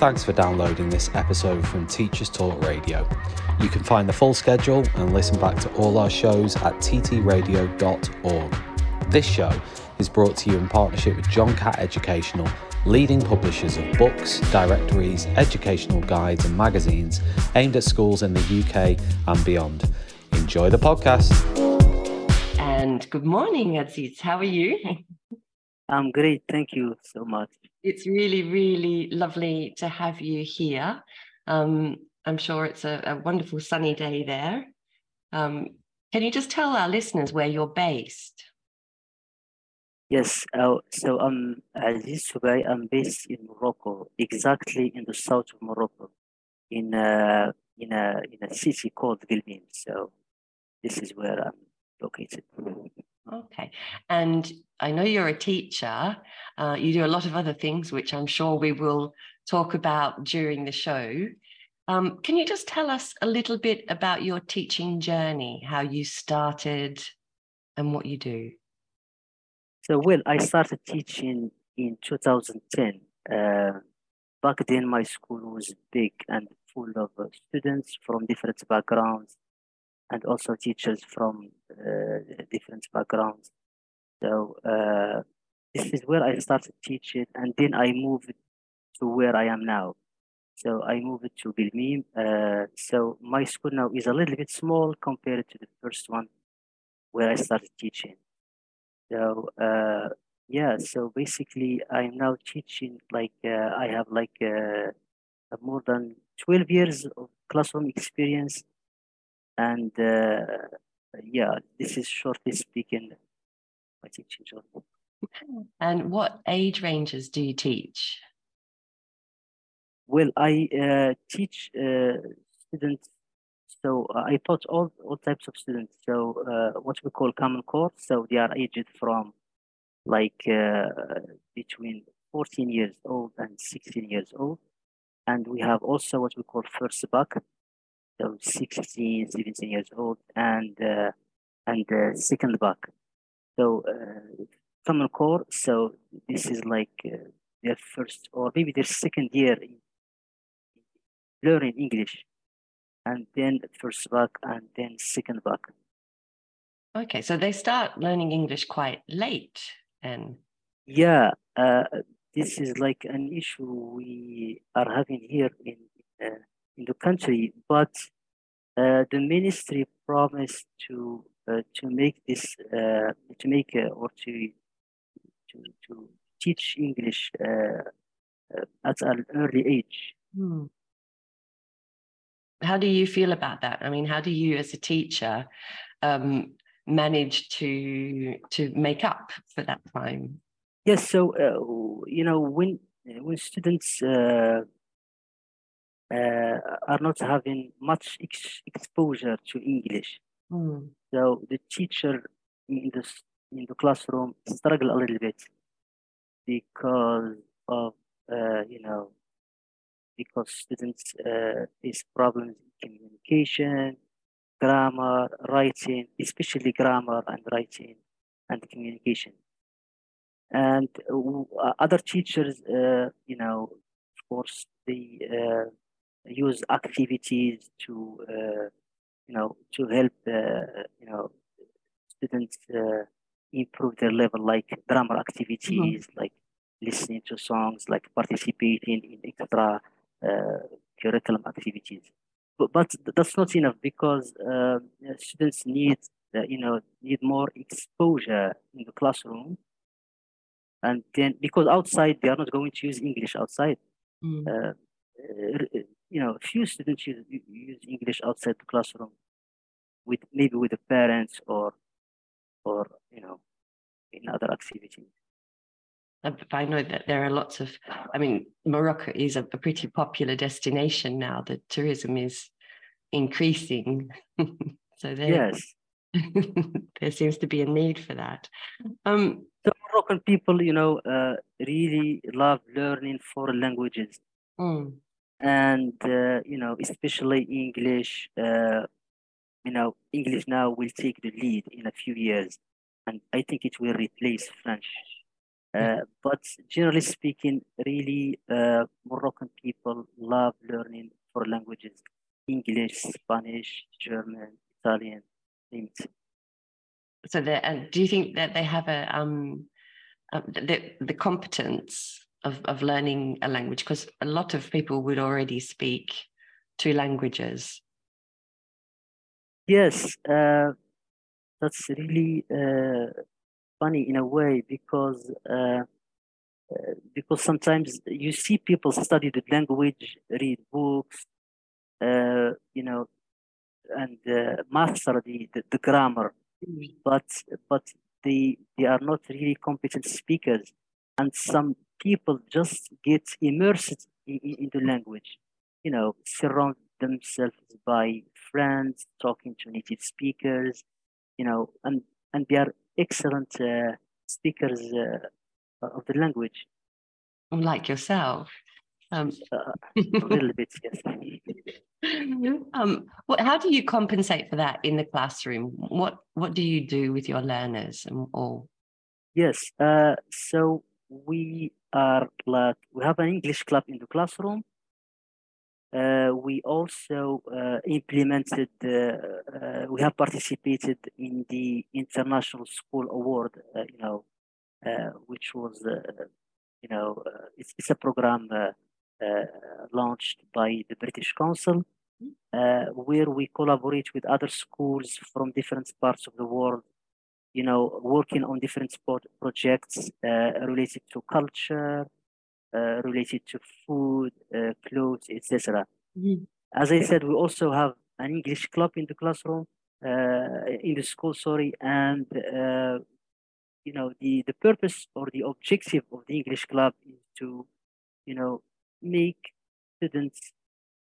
Thanks for downloading this episode from Teachers Talk Radio. You can find the full schedule and listen back to all our shows at ttradio.org. This show is brought to you in partnership with John Catt Educational, leading publishers of books, directories, educational guides, and magazines aimed at schools in the UK and beyond. Enjoy the podcast. And good morning, Aziz. How are you? I'm great. Thank you so much. It's really, really lovely to have you here. Um, I'm sure it's a, a, wonderful sunny day there. Um, can you just tell our listeners where you're based? Yes, uh, so I'm Aziz Soubai. I'm based in Morocco, exactly in the south of Morocco, in a, in a, in a city called Guelmim. So this is where I'm located. Okay. And I know you're a teacher. Uh, you do a lot of other things, which I'm sure we will talk about during the show. Um, can you just tell us a little bit about your teaching journey, how you started and what you do? So, well, I started teaching in 2010. Uh, back then, my school was big and full of uh, students from different backgrounds and also teachers from uh, different backgrounds. So uh, this is where I started teaching, and then I moved to where I am now. So I moved to Guelmim. Uh, so my school now is a little bit small compared to the first one where I started teaching. So uh, yeah, so basically I'm now teaching like uh, I have like uh, more than 12 years of classroom experience and uh, yeah, this is shortly speaking my teaching job. And what age ranges do you teach? Well, I uh, teach uh, students. So uh, I taught all, all types of students. So uh, what we call common core. So they are aged from like uh, between 14 years old and 16 years old. And we have also what we call first BAC so 16, 17 years old, and uh, and uh, second BAC. So uh, common core. So this is like uh, their first or maybe their second year learning English, and then first BAC and then second BAC. Okay, so they start learning English quite late, and yeah, uh, this is like an issue we are having here in. In the country, but uh, the ministry promised to uh, to make this uh, to make uh, or to to to teach English uh, uh, at an early age. Hmm. How do you feel about that? I mean, how do you, as a teacher, um, manage to to make up for that time? Yes. So you know when when students uh, are not having much ex- exposure to English. Mm. So the teacher in the in the classroom struggle a little bit because of uh, you know because students uh, face problems in communication, grammar, writing, especially grammar and writing and communication. And uh, other teachers, uh, you know, of course, they uh, use activities to uh, you know to help uh, you know students uh, improve their level like drama activities mm-hmm. like listening to songs like participating in extra uh, curriculum activities. But, but that's not enough because uh, students need uh, you know need more exposure in the classroom. And then because outside they are not going to use english outside. Mm you know, few students use, use English outside the classroom with maybe with the parents or or you know in other activities. I know that there are lots of, I mean, Morocco is a, a pretty popular destination now. The tourism is increasing. so there, yes. there seems to be a need for that. Um, the Moroccan people, you know, uh, really love learning foreign languages. Mm and uh, you know especially english uh, you know english now will take the lead in a few years. And i think it will replace french. Uh, but generally speaking, really, uh, Moroccan people love learning for languages: English, Spanish, German, Italian, things. So, and do you think that they have a um, uh, the the competence of of learning a language? Because a lot of people would already speak two languages. Yes, uh, that's really uh, funny in a way because uh, uh, because sometimes you see people study the language, read books, uh, you know, and uh, master the, the, the grammar, mm. but but they they are not really competent speakers, and some people just get immersed in, in the language, you know, surround themselves by friends, talking to native speakers, you know, and and they are excellent uh, speakers uh, of the language. Like yourself. Um, uh, a little bit, yes. um, what, how do you compensate for that in the classroom? What what do you do with your learners and all? Yes, uh, so we are like we have an English club in the classroom. Uh, we also uh, implemented, uh, uh we have participated in the International School Award, uh, you know, uh, which was, you know, it's, it's a program launched by the British Council, where we collaborate with other schools from different parts of the world, you know, working on different sport projects related to culture, uh, related to food, uh, clothes, etc. Mm-hmm. As I said, we also have an English club in the classroom, uh, in the school, sorry, and uh, you know the the purpose or the objective of the English club is to, you know, make students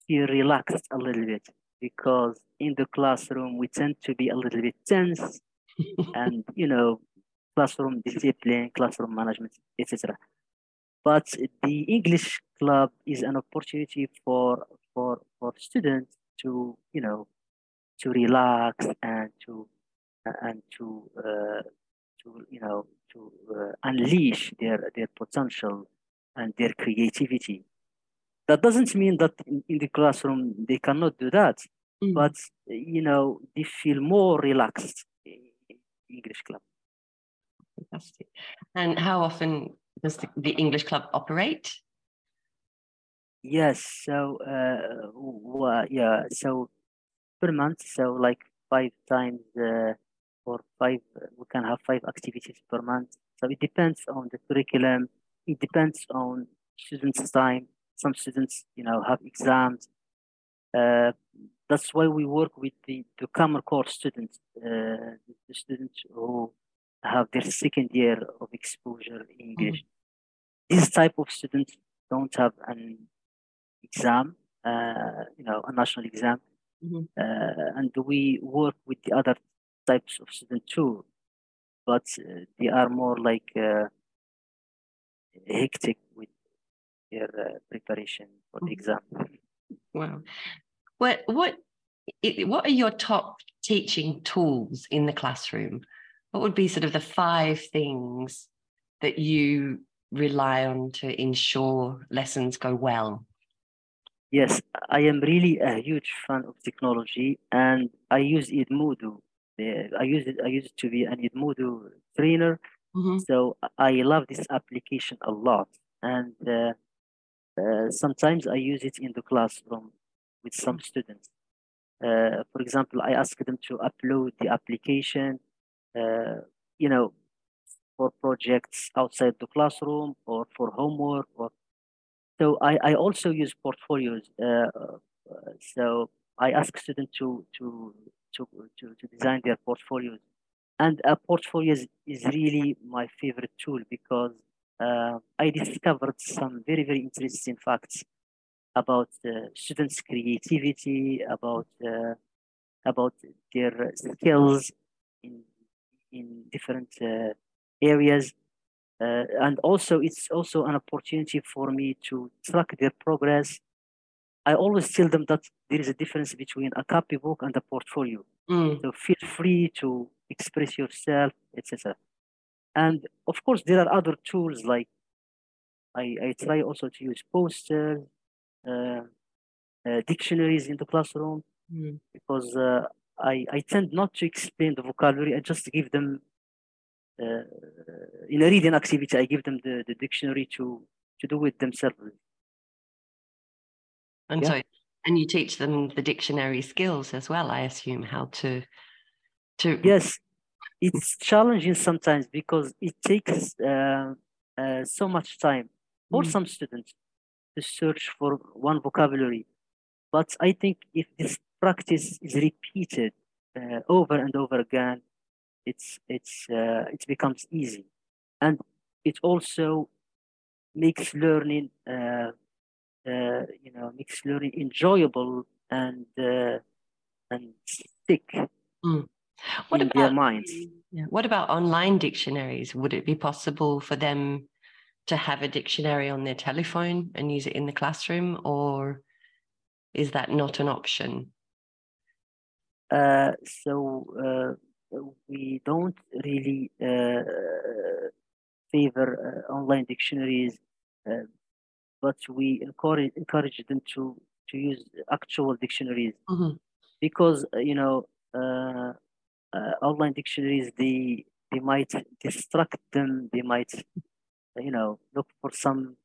feel relaxed a little bit because in the classroom we tend to be a little bit tense and you know classroom discipline classroom management etc but the English club is an opportunity for for for students to you know to relax and to and to uh, to you know to uh, unleash their their potential and their creativity. That doesn't mean that in, in the classroom they cannot do that, mm. but you know they feel more relaxed English club. Fantastic. And how often does the, the English club operate? Yes. So, uh, well, yeah. So per month, so like five times uh, or five, we can have five activities per month. So it depends on the curriculum. It depends on students' time. Some students, you know, have exams. Uh, that's why we work with the, the Common Core students, uh, the students who have their second year of exposure in English. Mm -hmm this type of students don't have an exam, uh, you know, a national exam, mm-hmm. uh, and we work with the other types of students too, but uh, they are more like uh, hectic with their uh, preparation for the mm-hmm. exam. Wow, what what what are your top teaching tools in the classroom? What would be sort of the five things that you rely on to ensure lessons go well? Yes, I am really a huge fan of technology and I use Edmodo. I use it, I use it to be an Edmodo trainer. Mm-hmm. So I love this application a lot. And uh, uh, sometimes I use it in the classroom with some students. Uh, for example, I ask them to upload the application. Uh, you know, for projects outside the classroom or for homework or so I, I also use portfolios uh, uh, so I ask students to, to to to to design their portfolios and a portfolio is, is really my favorite tool because uh, I discovered some very very interesting facts about uh, students creativity about uh, about their skills in in different uh, areas. Uh, and also, it's also an opportunity for me to track their progress. I always tell them that there is a difference between a copybook and a portfolio. Mm. So feel free to express yourself, etc. and of course, there are other tools like I, I try also to use posters, dictionaries in the classroom Mm. because uh, I, I tend not to explain the vocabulary. I just give them uh, in a reading activity. I give them the, the dictionary to to do it themselves. And Yeah. so, and you teach them the dictionary skills as well, I assume, how to to Yes, it's challenging sometimes because it takes uh, uh, so much time for Mm. some students search for one vocabulary. But I think if this practice is repeated uh, over and over again, it's it's uh, it becomes easy, and it also makes learning uh, uh, you know makes learning enjoyable and uh, and stick What in about their minds. Yeah. What about online dictionaries? Would it be possible for them to have a dictionary on their telephone and use it in the classroom, or is that not an option? Uh, so uh, we don't really uh, favor uh, online dictionaries, uh, but we encourage encourage them to to use actual dictionaries Mhm. because uh, you know uh, uh, online dictionaries they they might distract them. They might you know look for some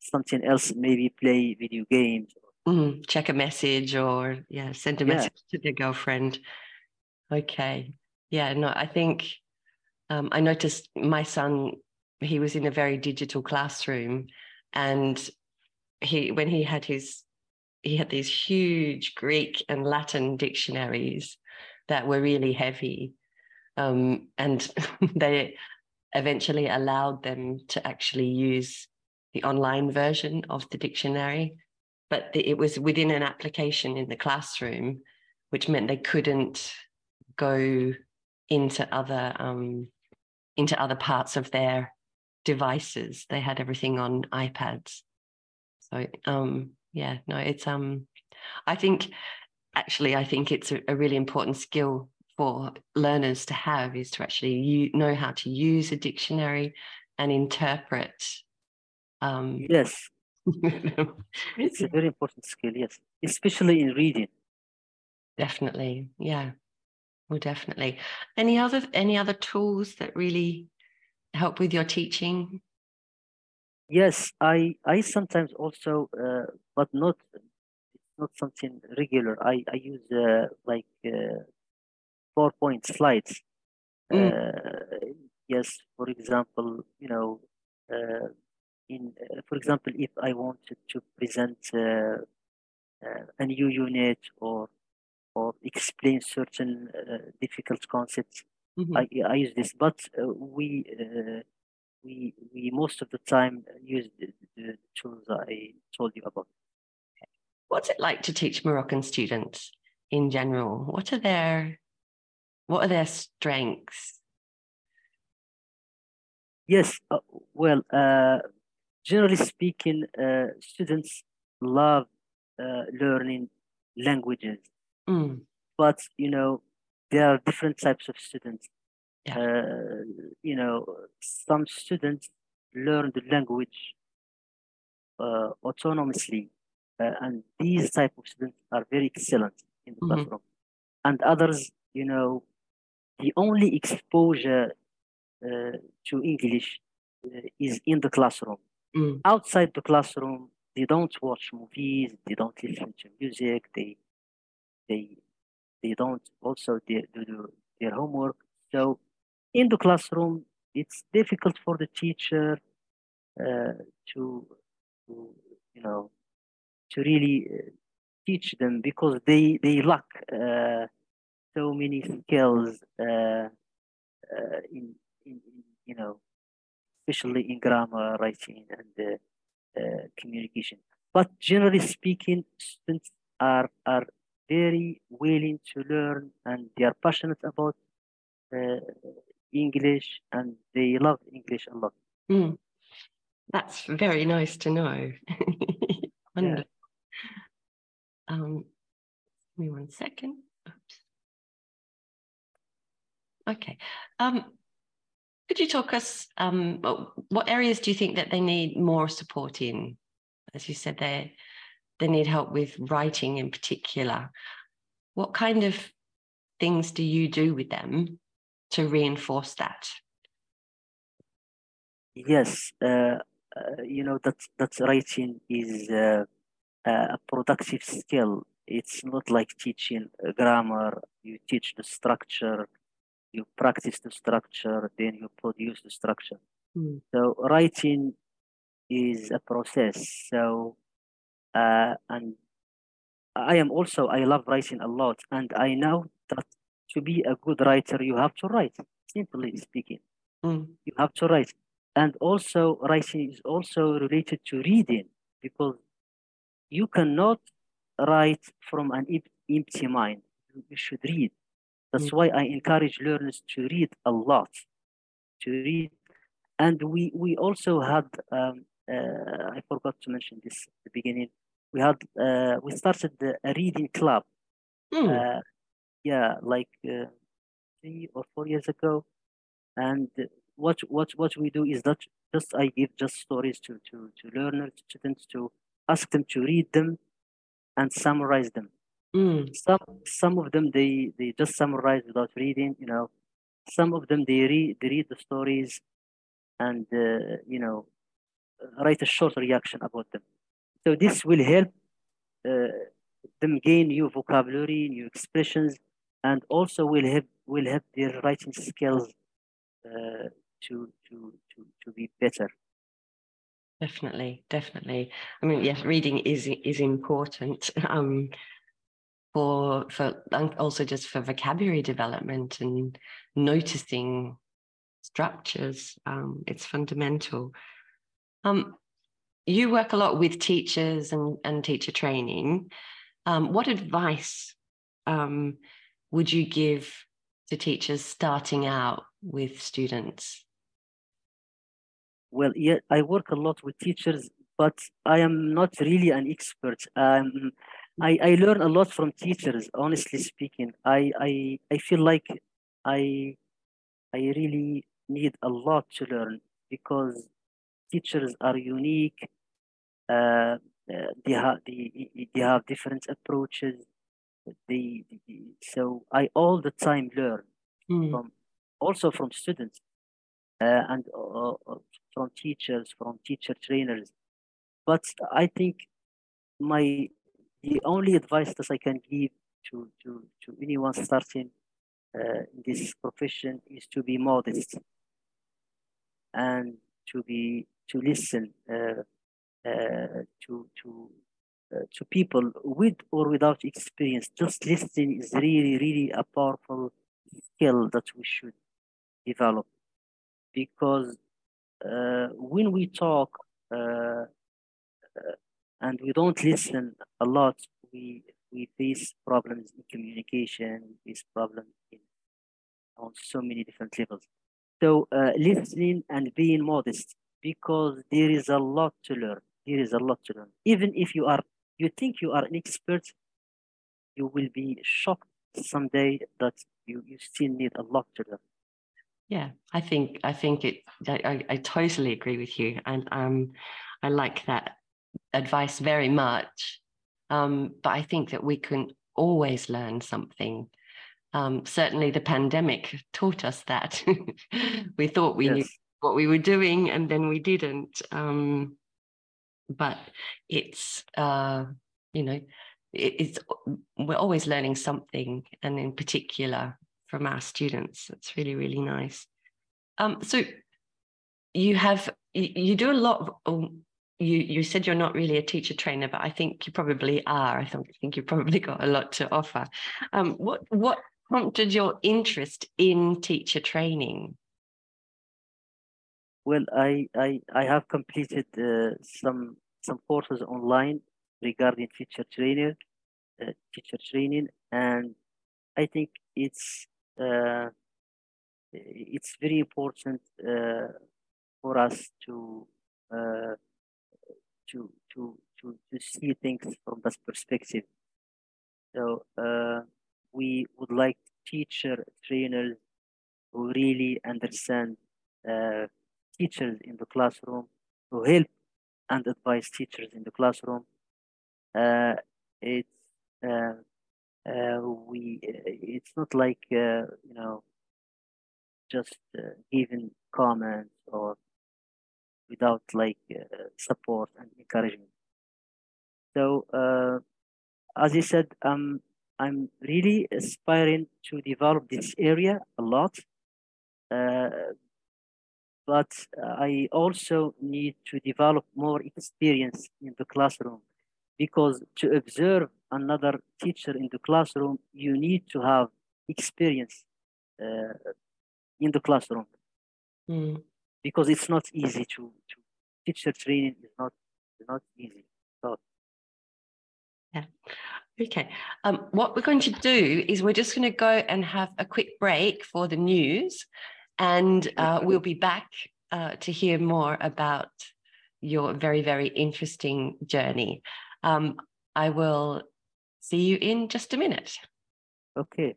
something else, maybe play video games. Mm, check a message or yeah, send a Yeah. message to their girlfriend. Okay. Yeah, no, I think um, I noticed my son, he was in a very digital classroom and he when he had his he had these huge Greek and Latin dictionaries that were really heavy. Um, and they eventually allowed them to actually use the online version of the dictionary but the, it was within an application in the classroom, which meant they couldn't go into other um, into other parts of their devices. They had everything on iPads. So um, yeah, no, it's um, I think actually I think it's a, a really important skill for learners to have is to actually you know how to use a dictionary and interpret. Um, Yes, it's a very important skill. Yes, especially in reading. Definitely. Yeah. Well, definitely. Any other any other tools that really help with your teaching? Yes, I I sometimes also, uh, but not it's not something regular. I I use uh, like uh, PowerPoint slides. Mm. Uh, yes, for example, you know, uh, in uh, for example, if I wanted to present uh, uh, a new unit or or explain certain uh, difficult concepts, Mhm. I I use this. But uh, we uh, we we most of the time use the, the tools I told you about. What's it like to teach Moroccan students in general? What are their what are their strengths? Yes, uh, well, uh, generally speaking, uh, students love uh, learning languages, Mm, but you know there are different types of students. Yeah. Uh, you know, some students learn the language uh, autonomously, uh, and these type of students are very excellent in the Mhm. classroom. And others, you know, the only exposure uh, to English uh, is in the classroom. mm, Outside the classroom, they don't watch movies, they don't listen to music, they they they don't also do, do their homework. So in the classroom, it's difficult for the teacher uh, to, to you know to really uh, teach them because they they lack uh, so many skills uh, uh, in, in, in you know especially in grammar writing and uh, uh, communication but generally speaking students are are very willing to learn and they are passionate about uh, english and they love english a lot mm. That's very nice to know. Wonderful. Um, give me one second. Oops. Okay. Um, could you talk us, um, what areas do you think that they need more support in? As you said, they, they need help with writing in particular. What kind of things do you do with them to reinforce that? Yes, uh, uh, you know that that writing is uh, a productive skill. It's not like teaching grammar. You teach the structure, you practice the structure, then you produce the structure. Mm. So writing is a process. So uh, and I am also I love writing a lot, and I know that to be a good writer you have to write. Simply speaking, mm. you have to write and also writing is also related to reading because you cannot write from an empty mind you should read that's why i encourage learners to read a lot to read and we we also had um, uh, i forgot to mention this at the beginning we had uh, we started a reading club mm. uh, yeah like uh, three or four years ago and what what what we do is that just I give just stories to to to learners, students to ask them to read them and summarize them. Mm. Some some of them they they just summarize without reading. You know, some of them they read they read the stories and uh, you know write a short reaction about them. So this will help uh, them gain new vocabulary, new expressions, and also will help will help their writing skills uh, to to to to be better definitely definitely i mean yes reading is is important um for for also just for vocabulary development and noticing structures um it's fundamental. Um you work a lot with teachers and and teacher training. Um what advice um would you give to teachers starting out with students? Well, yeah, I work a lot with teachers, but I am not really an expert. Um, I, I learn a lot from teachers, honestly speaking. I, I, I feel like I, I really need a lot to learn because teachers are unique. Uh, uh they have they, they have different approaches. They, they so I all the time learn mm. from also from students uh, and uh, uh from teachers, from teacher trainers. But I think my the only advice that I can give to to, to anyone starting uh, in this profession is to be modest and to be to listen uh, uh, to to uh, to people with or without experience. Just listening is really really a powerful skill that we should develop because uh, when we talk uh, and we don't listen a lot, we we face problems in communication, we face problems in, on so many different levels. So uh, listening and being modest because there is a lot to learn. There is a lot to learn. Even if you are, you think you are an expert, you will be shocked someday that you, you still need a lot to learn. Yeah, I think I think it. I, I totally agree with you, and um, I like that advice very much. Um, but I think that we can always learn something. Um, certainly, the pandemic taught us that. we thought we yes. knew what we were doing, and then we didn't. Um, but it's uh, you know, it, it's we're always learning something, and in particular, from our students. It's really, really nice. Um, so you have you, you do a lot of um, you you said you're not really a teacher trainer, but I think you probably are. I think, I think you've probably got a lot to offer. Um, what what prompted your interest in teacher training? Well, I I, I have completed uh, some some courses online regarding teacher trainer, uh, teacher training, and I think it's uh, it's very important uh, for us to uh, to to to to see things from that perspective. So uh, we would like teacher trainers who really understand uh, teachers in the classroom, to help and advise teachers in the classroom. Uh, it's uh, uh, we it's not like you know just giving comments or without like support and encouragement. So as you said, um, I'm really aspiring to develop this area a lot. Uh, but I also need to develop more experience in the classroom because to observe another teacher in the classroom, you need to have experience uh, in the classroom mm. Because it's not easy to, to teacher training is not, is not easy. So, yeah. Okay. Um, what we're going to do is we're just going to go and have a quick break for the news, and uh, we'll be back uh, to hear more about your very, very interesting journey. Um, I will see you in just a minute. Okay.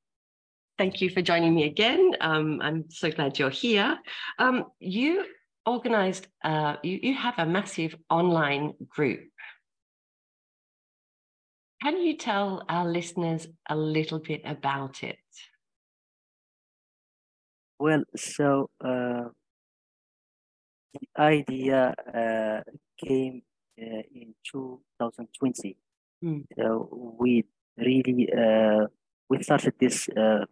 thank you for joining me again. Um, I'm so glad you're here. Um, you organized, uh, you, you have a massive online group. Can you tell our listeners a little bit about it? Well, so uh, the idea uh, came uh, in 2020. Mm. So we really uh, we started this uh,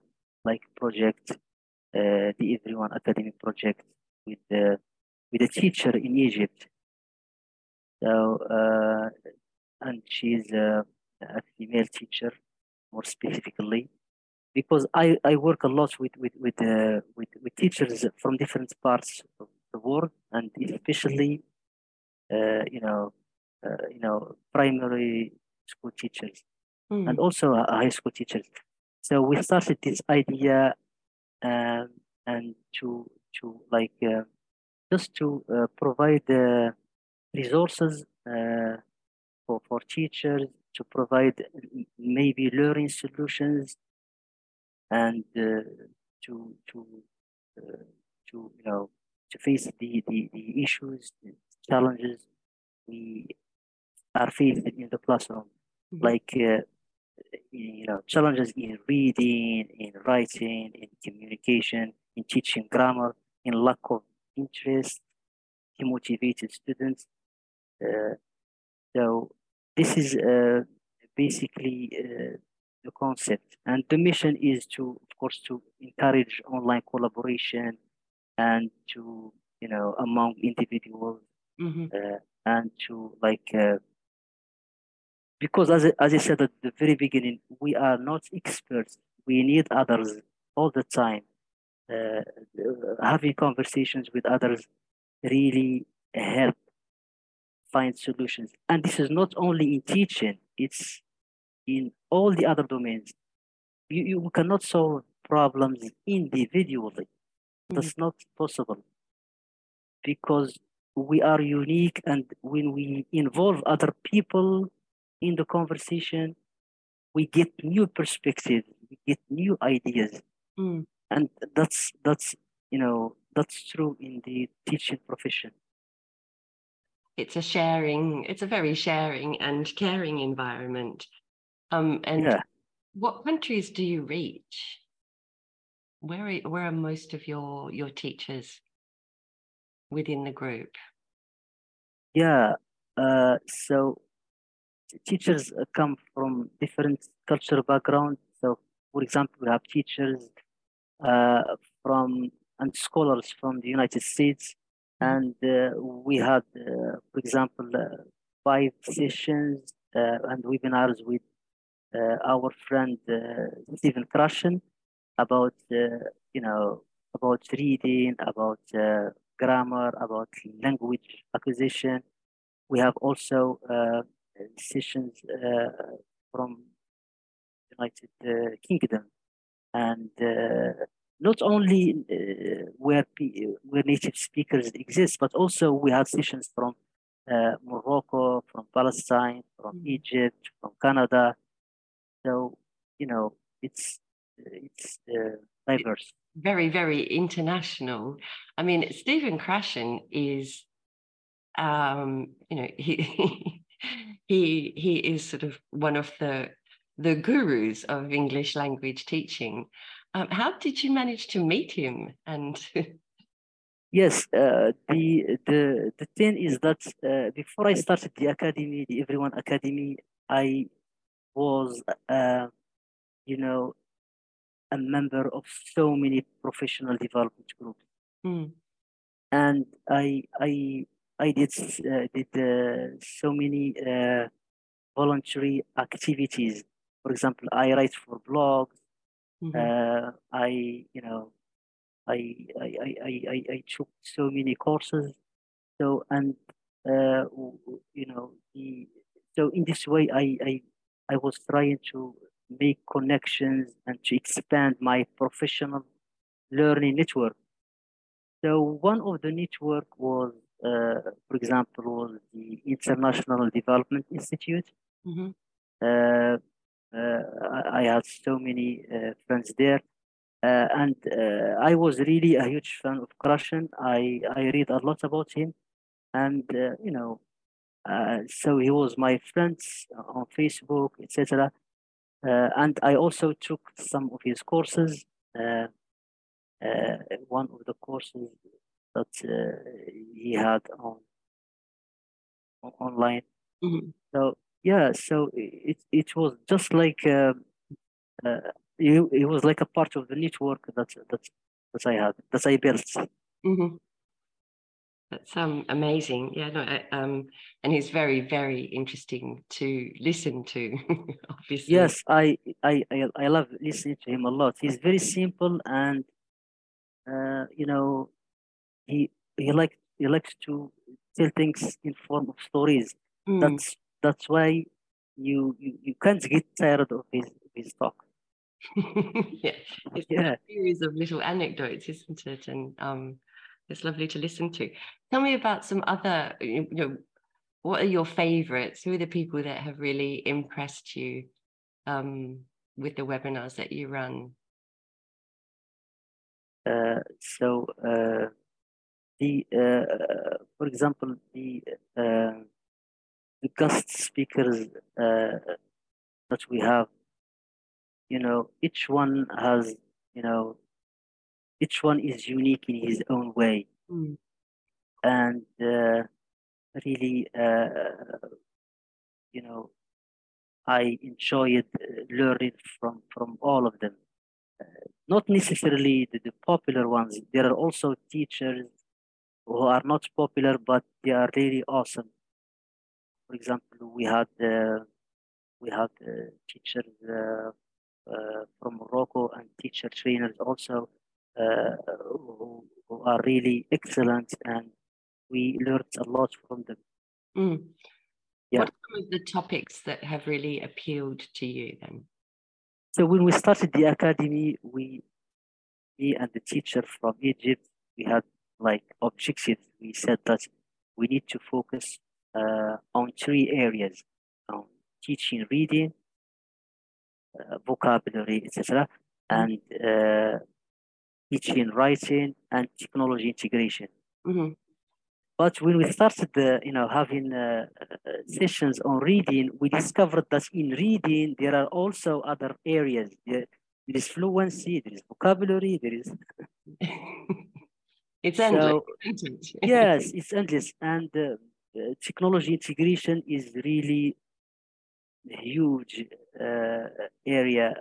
like project, uh, the Everyone Academy project with the with a teacher in Egypt. So uh, and she's a, a, female teacher, more specifically, because I, I work a lot with with with, uh, with with teachers from different parts of the world, and especially, uh, you know, uh, you know, primary school teachers, mm. and also high school teachers. So we started this idea um, and to to like uh, just to uh, provide uh, resources uh, for for teachers to provide maybe learning solutions and uh, to to uh, to you know to face the, the, the issues the challenges we are facing in the classroom mm-hmm. like you know, challenges in reading, in writing, in communication, in teaching grammar, in lack of interest, demotivated students. Uh, so this is uh, basically uh, the concept. And the mission is to, of course, to encourage online collaboration and to, you know, among individuals mm-hmm. Uh, and to like uh, because as, as I said at the very beginning, we are not experts. We need others all the time. Uh, having conversations with others really help find solutions. And this is not only in teaching, it's in all the other domains. You, you cannot solve problems individually. Mm-hmm. That's not possible because we are unique and when we involve other people in the conversation, we get new perspectives, we get new ideas. Mm. And that's that's you know, that's true in the teaching profession. It's a sharing, it's a very sharing and caring environment. Um, and yeah. what countries do you reach? Where are, where are most of your your teachers within the group? Yeah, uh, so teachers come from different cultural backgrounds. So, for example, we have teachers uh, from and scholars from the United States, and uh, we had, uh, for example, uh, five sessions uh, and webinars with uh, our friend Stephen Krashen about you know about reading, about grammar, about language acquisition. We have also sessions from United Kingdom and not only uh, where where native speakers exist, but also we have sessions from uh, Morocco, from Palestine, from mm. Egypt, from Canada. So you know, it's it's uh, diverse. Very, very international. I mean, Stephen Krashen is, um, you know, he he he is sort of one of the the gurus of English language teaching. Um, how did you manage to meet him? And yes, uh, the the the thing is that uh, before I started the academy, the Everyone Academy, I was, uh, you know, a member of so many professional development groups, mm. and I I I did uh, did uh, so many uh, voluntary activities. For example, I write for blogs. Mm-hmm. Uh, I, you know, I, I, I, I, I took so many courses. So, and, uh, you know, the, so in this way, I, I, I was trying to make connections and to expand my professional learning network. So one of the network was, for example, the International Development Institute. Uh, uh, I had so many uh, friends there. Uh, and I was really a huge fan of Krashen. I, I read a lot about him. And, you know, so he was my friend on Facebook, etc. and I also took some of his courses. one of the courses that he had on, on online. Mm-hmm. So yeah so it it was just like uh, uh, it, it was like a part of the network that that that I had that I built. Mm-hmm. That's um amazing. Yeah, no, I, um, and he's very very interesting to listen to. obviously. Yes, I, I I I love listening to him a lot. He's very simple and, uh, you know, he he likes he likes to tell things in form of stories. Mm. That's that's why you you, you can't get tired of his his talk. yeah, it's yeah. a series of little anecdotes, isn't it? And um, it's lovely to listen to. Tell me about some other. You know, what are your favorites? Who are the people that have really impressed you um, with the webinars that you run? Uh, so uh, the uh, for example the uh, the guest speakers uh, that we have, you know, each one has, you know, each one is unique in his own way. Mm. And uh, really, uh, you know, I enjoyed learning from, from all of them. Uh, not necessarily the, the popular ones. There are also teachers who are not popular, but they are really awesome for example, we had uh, we had uh, teachers uh, from Morocco and teacher trainers also who, who, are really excellent, and we learned a lot from them. Mm. Yeah. What are some of the topics that have really appealed to you then? So when we started the academy, we, me and the teacher from Egypt, we had like objectives. We said that we need to focus uh, on three areas on teaching reading, uh, vocabulary, etc., and uh, teaching writing and technology integration. Mm-hmm. But when we started, uh, you know, having uh, uh, sessions on reading, we discovered that in reading there are also other areas. There, there is fluency, there is vocabulary, there is. it's endless. Yes, it's endless, and uh, uh, technology integration is really a huge uh, area.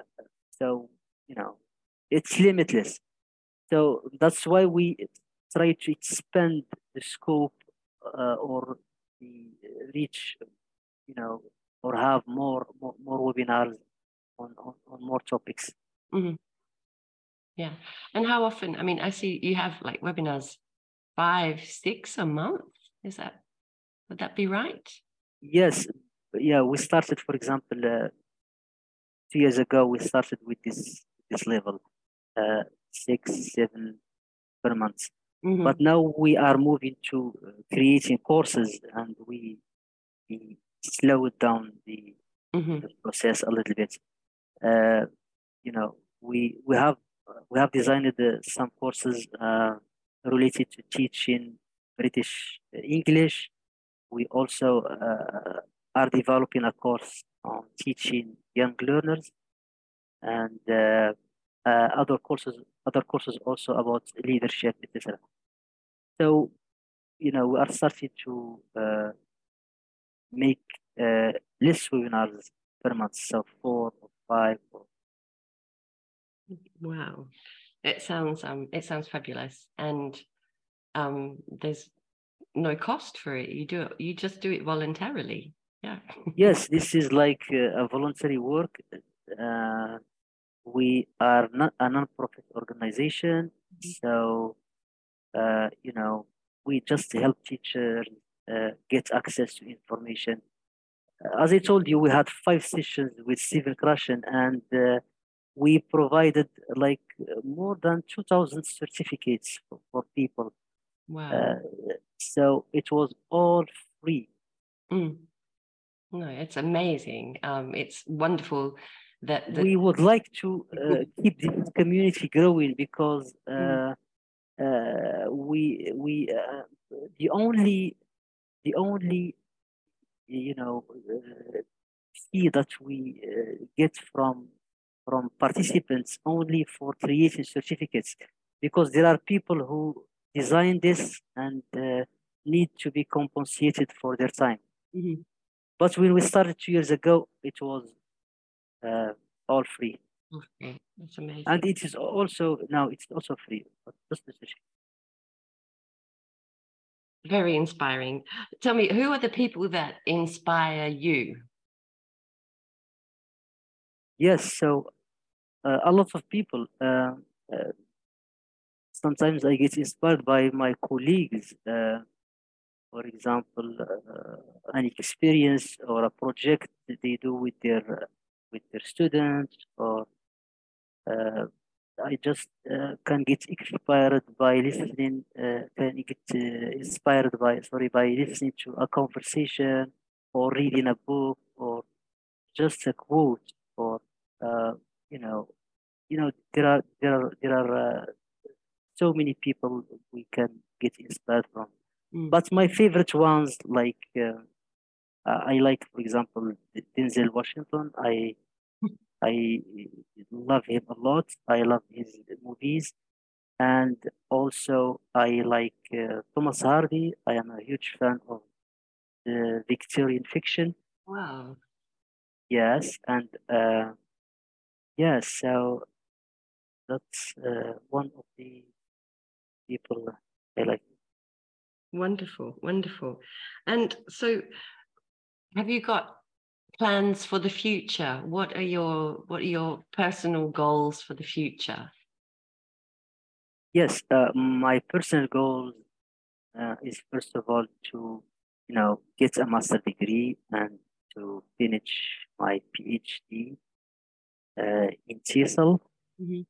So, you know, it's limitless. So that's why we try to expand the scope uh, or the reach, you know, or have more more, more webinars on, on, on more topics. Mm-hmm. Yeah. And how often? I mean, I see you have like webinars five, six a month. Is that would that be right? Yes, yeah. We started, for example, uh, two years ago. We started with this this level, uh, six, seven per month. Mhm. But now we are moving to uh, creating courses, and we we slowed down the, Mhm. the process a little bit. Uh, you know, we we have we have designed uh, some courses uh, related to teaching British English. We also uh, are developing a course on teaching young learners, and uh, uh, other courses other courses also about leadership, etc. So, you know, we are starting to uh, make uh, less webinars per month, so four or five. Or, Wow, it sounds um it sounds fabulous, and um there's no cost for it. You do it. You just do it voluntarily. Yeah. yes, this is like uh, a voluntary work. Uh, we are not a non-profit organization, so uh, you know we just help teachers uh, get access to information. As I told you, we had five sessions with Stephen Krashen, and uh, we provided like more than 2,000 certificates for, for people. Wow. Uh, so it was all free. Mm. No, it's amazing. Um, it's wonderful that, that we would like to uh, keep this community growing because uh, uh, we we uh, the only the only you know uh, fee that we uh, get from from participants only for creating certificates because there are people who design this and uh, need to be compensated for their time. Mhm. But when we started two years ago, it was uh, all free. Okay, that's amazing. And it is also now it's also free. But just the. Very inspiring. Tell me, who are the people that inspire you? Yes, so uh, a lot of people. Uh, uh, sometimes I get inspired by my colleagues. Uh, for example, uh, an experience or a project they do with their with their students, or I just can get inspired by listening. Can get inspired by sorry by listening to a conversation or reading a book or just a quote or uh, you know you know there are there are there are uh, so many people we can get inspired from. Mm. but my favorite ones like uh, i like for example denzel washington. I i love him a lot. I love his movies. And also i like uh, thomas hardy. I am a huge fan of the victorian fiction. Wow. Yes, and uh, yes, so that's uh, one of the people I like. Wonderful, wonderful. And so have you got plans for the future? What are your what are your personal goals for the future? Yes, uh, my personal goal uh, is first of all to, you know, get a master degree and to finish my PhD uh, in TESOL Mhm.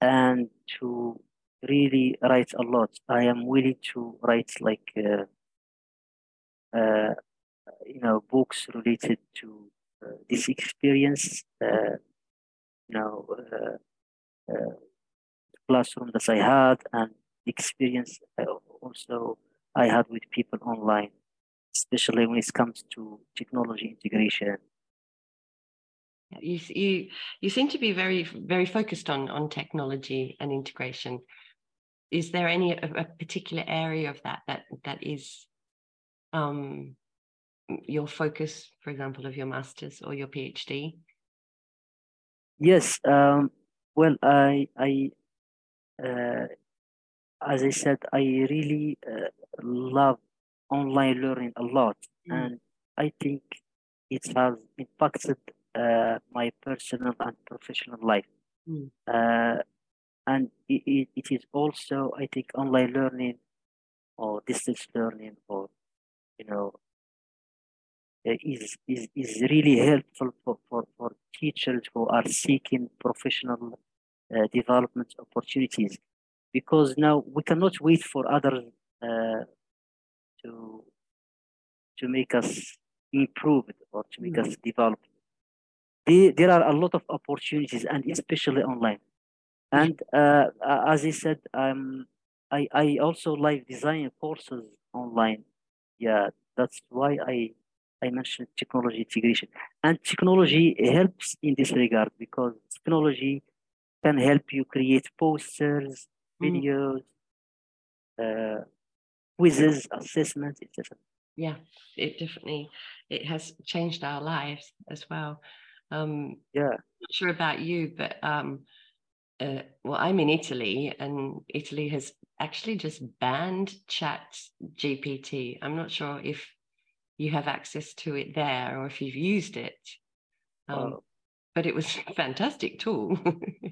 and to really write a lot. I am willing to write like, uh, uh, you know, books related to uh, this experience, uh, you know, uh, uh, classroom that I had and experience also I had with people online, especially when it comes to technology integration. You you you seem to be very very focused on on technology and integration. Is there any a, particular area of that that that is um your focus, for example, of your masters or your PhD? Yes, um, well, I, I, uh, as I said, I really uh, love online learning a lot, Mm. and I think it has impacted uh, my personal and professional life. Mm. Uh, and it, it, it is also, I think, online learning or distance learning or, you know, uh, is, is, is really helpful for, for, for teachers who are seeking professional uh, development opportunities because now we cannot wait for others uh, to to make us improve or to make mm. us develop. They, there are a lot of opportunities and especially online. And uh, as I said, um, I, I also like design courses online. Yeah, that's why I I mentioned technology integration. And technology helps in this regard because technology can help you create posters, mm. videos, mm. uh, quizzes, assessments, etc. Yeah, it definitely it has changed our lives as well. Um, yeah, not sure about you, but um, uh, well, I'm in Italy, and Italy has actually just banned Chat GPT. I'm not sure if you have access to it there or if you've used it. Um, oh. But it was a fantastic tool.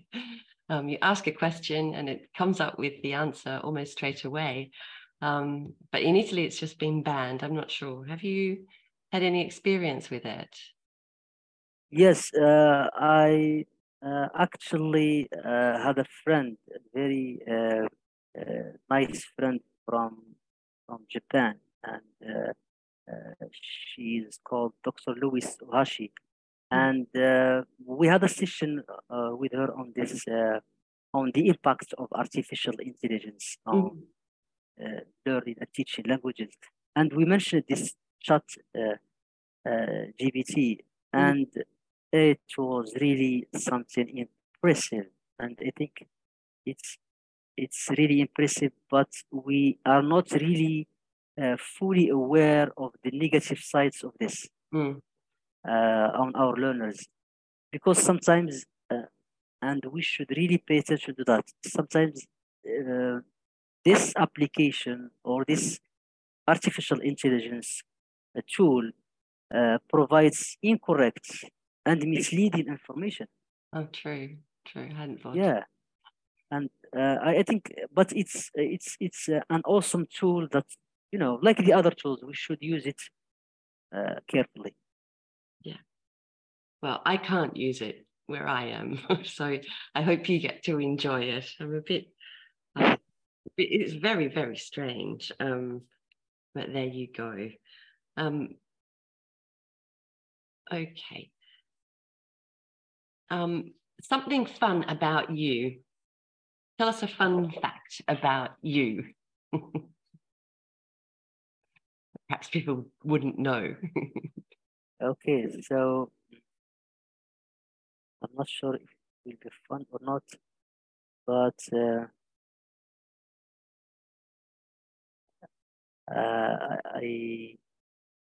um, you ask a question and it comes up with the answer almost straight away. Um, but in Italy, it's just been banned. I'm not sure. Have you had any experience with it? Yes, uh, I uh, actually uh, had a friend, a very uh, uh, nice friend from from Japan, and uh, uh, she is called Dr. Louise Ohashi. Hmm. And uh, we had a session uh, with her on this, on the impact of artificial intelligence on mm. learning and teaching languages. And we mentioned this chat GPT, mm. and it was really something impressive. And I think it's it's really impressive, but we are not really uh, fully aware of the negative sides of this mm. uh, on our learners because sometimes uh, and we should really pay attention to that sometimes uh, this application or this artificial intelligence uh, tool uh, provides incorrect and misleading information oh true true I hadn't thought yeah and I think but it's it's it's an awesome tool that you know, like the other tools, we should use it uh, carefully. Yeah. Well, I can't use it where I am, so I hope you get to enjoy it. I'm a bit. Uh, it's very very strange, um, but there you go. Um, okay. Um, something fun about you. Tell us a fun fact about you. perhaps people wouldn't know. okay, so I'm not sure if it will be fun or not, but uh, uh, I,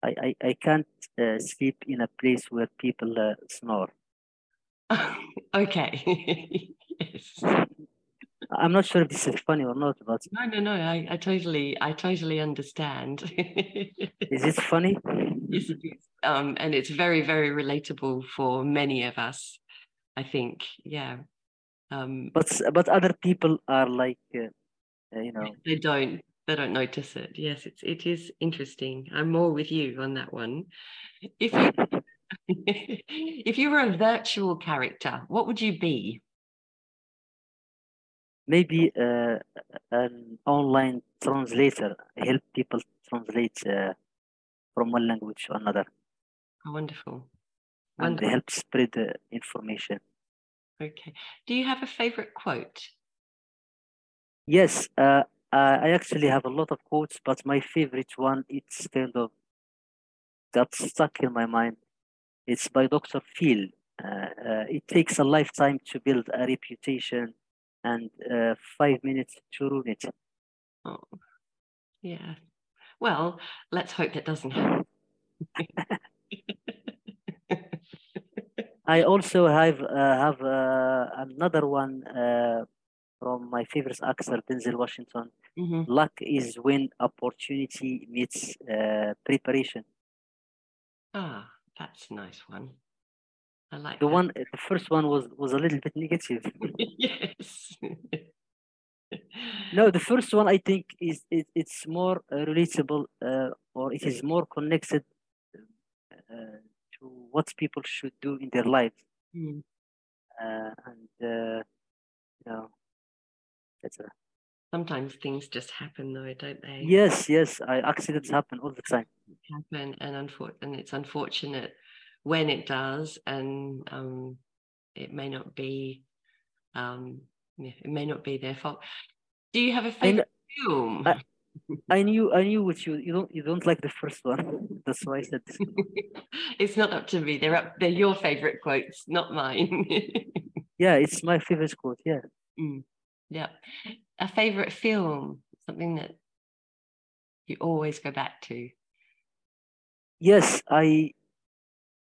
I, I can't uh, sleep in a place where people uh, snore. okay. yes. I'm not sure if this is funny or not, but no, no, no. I, I totally, I totally understand. is it funny? Yes, it is. Um, and it's very, very relatable for many of us. I think, yeah. Um, but but other people are like, uh, uh you know, they don't, they don't notice it. Yes, it's it is interesting. I'm more with you on that one. If you, if you were a virtual character, what would you be? maybe uh, an online translator help people translate uh, from one language to another. Oh, wonderful. And help spread the information. Okay. Do you have a favorite quote? Yes, uh, I actually have a lot of quotes, but my favorite one, it's kind of got stuck in my mind. It's by Dr. Phil. Uh, uh, it takes a lifetime to build a reputation and uh, five minutes to ruin it. Oh, yeah. Well, let's hope that doesn't happen. I also have uh, have uh, another one uh, from my favorite actor, Denzel Washington. Mm-hmm. Luck is when opportunity meets uh, preparation. Ah, that's a nice one. I like The that. one, the first one was was a little bit negative. yes. No, the first one I think is it, it's more uh, relatable uh, or it is more connected uh, to what people should do in their life, Mm. uh, and uh, you know, etc. Sometimes things just happen, though, don't they? Yes, yes, I accidents happen all the time. Happen and unfor- and it's unfortunate when it does and um it may not be um it may not be their fault do you have a favorite film I- I knew, I knew what you you don't you don't like the first one. That's why I said it's not up to me they're up they're your favorite quotes not mine Yeah, it's my favorite quote. Yeah. Mm, yeah a favorite film something that you always go back to Yes, I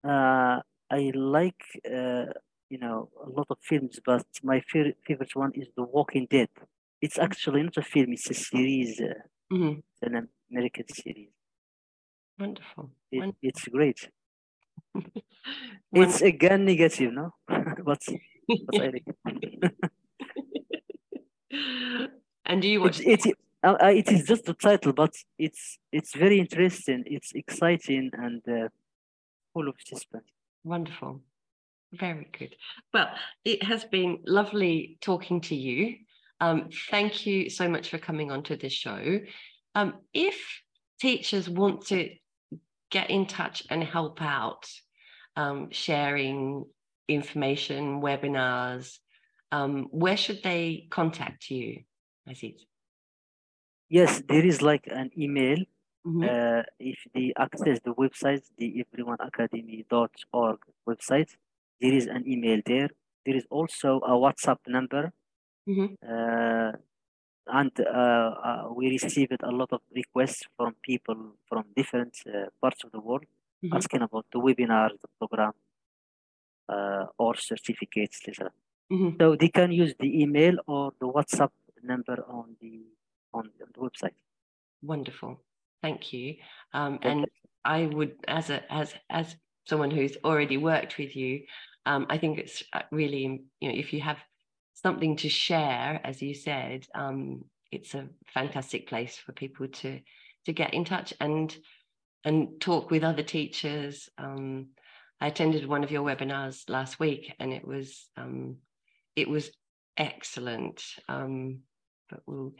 uh, I like uh, you know a lot of films, but my fa- favorite one is The Walking Dead. It's actually not a film; it's a series, uh, Mhm, it's an American series. wonderful It, it's great. It's again negative, no? but but I like it. and do you watch It, it, uh, uh, it is just the title, but it's it's very interesting. It's exciting and uh, full of suspense. Wonderful. Very good. Well, it has been lovely talking to you. Um, thank you so much for coming onto this show. Um, if teachers want to get in touch and help out, um, sharing information, webinars, um, where should they contact you, I Aziz? Yes, there is like an email Mhm, uh, if they access the website, the everyoneacademy.org website, there is an email there. There is also a WhatsApp number, mhm. uh, and uh, uh, we received a lot of requests from people from different uh, parts of the world Mhm. asking about the webinar, the program, uh, or certificates. Mhm. So they can use the email or the WhatsApp number on the on the website. Wonderful. Thank you. Um, and. I would, as a as as someone who's already worked with you, um, I think it's uh, really you know if you have something to share, as you said, um, it's a fantastic place for people to to get in touch and and talk with other teachers. Um, I attended one of your webinars last week, and it was um, it was excellent. Um, but we'll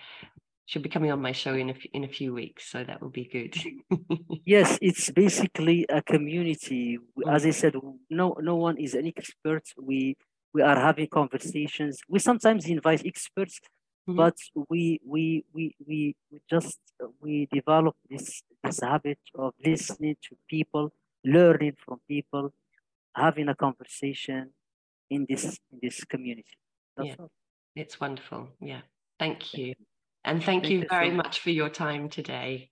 should be coming on my show in a in a few weeks, so that will be good. Yes, it's basically a community. Mm. As I said, no no one is an expert. We we are having conversations. We sometimes invite experts, Mhm. but we we we we we just uh, we develop this this habit of listening to people, learning from people, having a conversation in this in this community. That's Yeah. all. it's wonderful. Yeah, thank you, and thank, Thank you you so very much. much for your time today.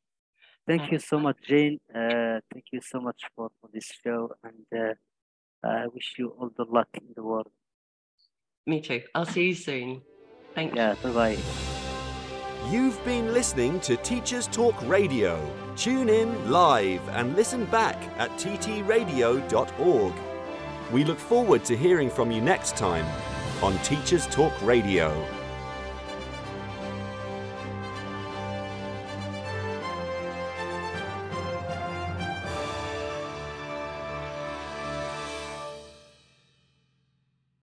Thank you so much, Jane. Uh, thank you so much for, for this show, and uh, I wish you all the luck in the world. Me too. I'll see you soon. Thank Yeah, bye bye. You've been listening to Teachers Talk Radio. Tune in live and listen back at ttradio.org. We look forward to hearing from you next time on Teachers Talk Radio.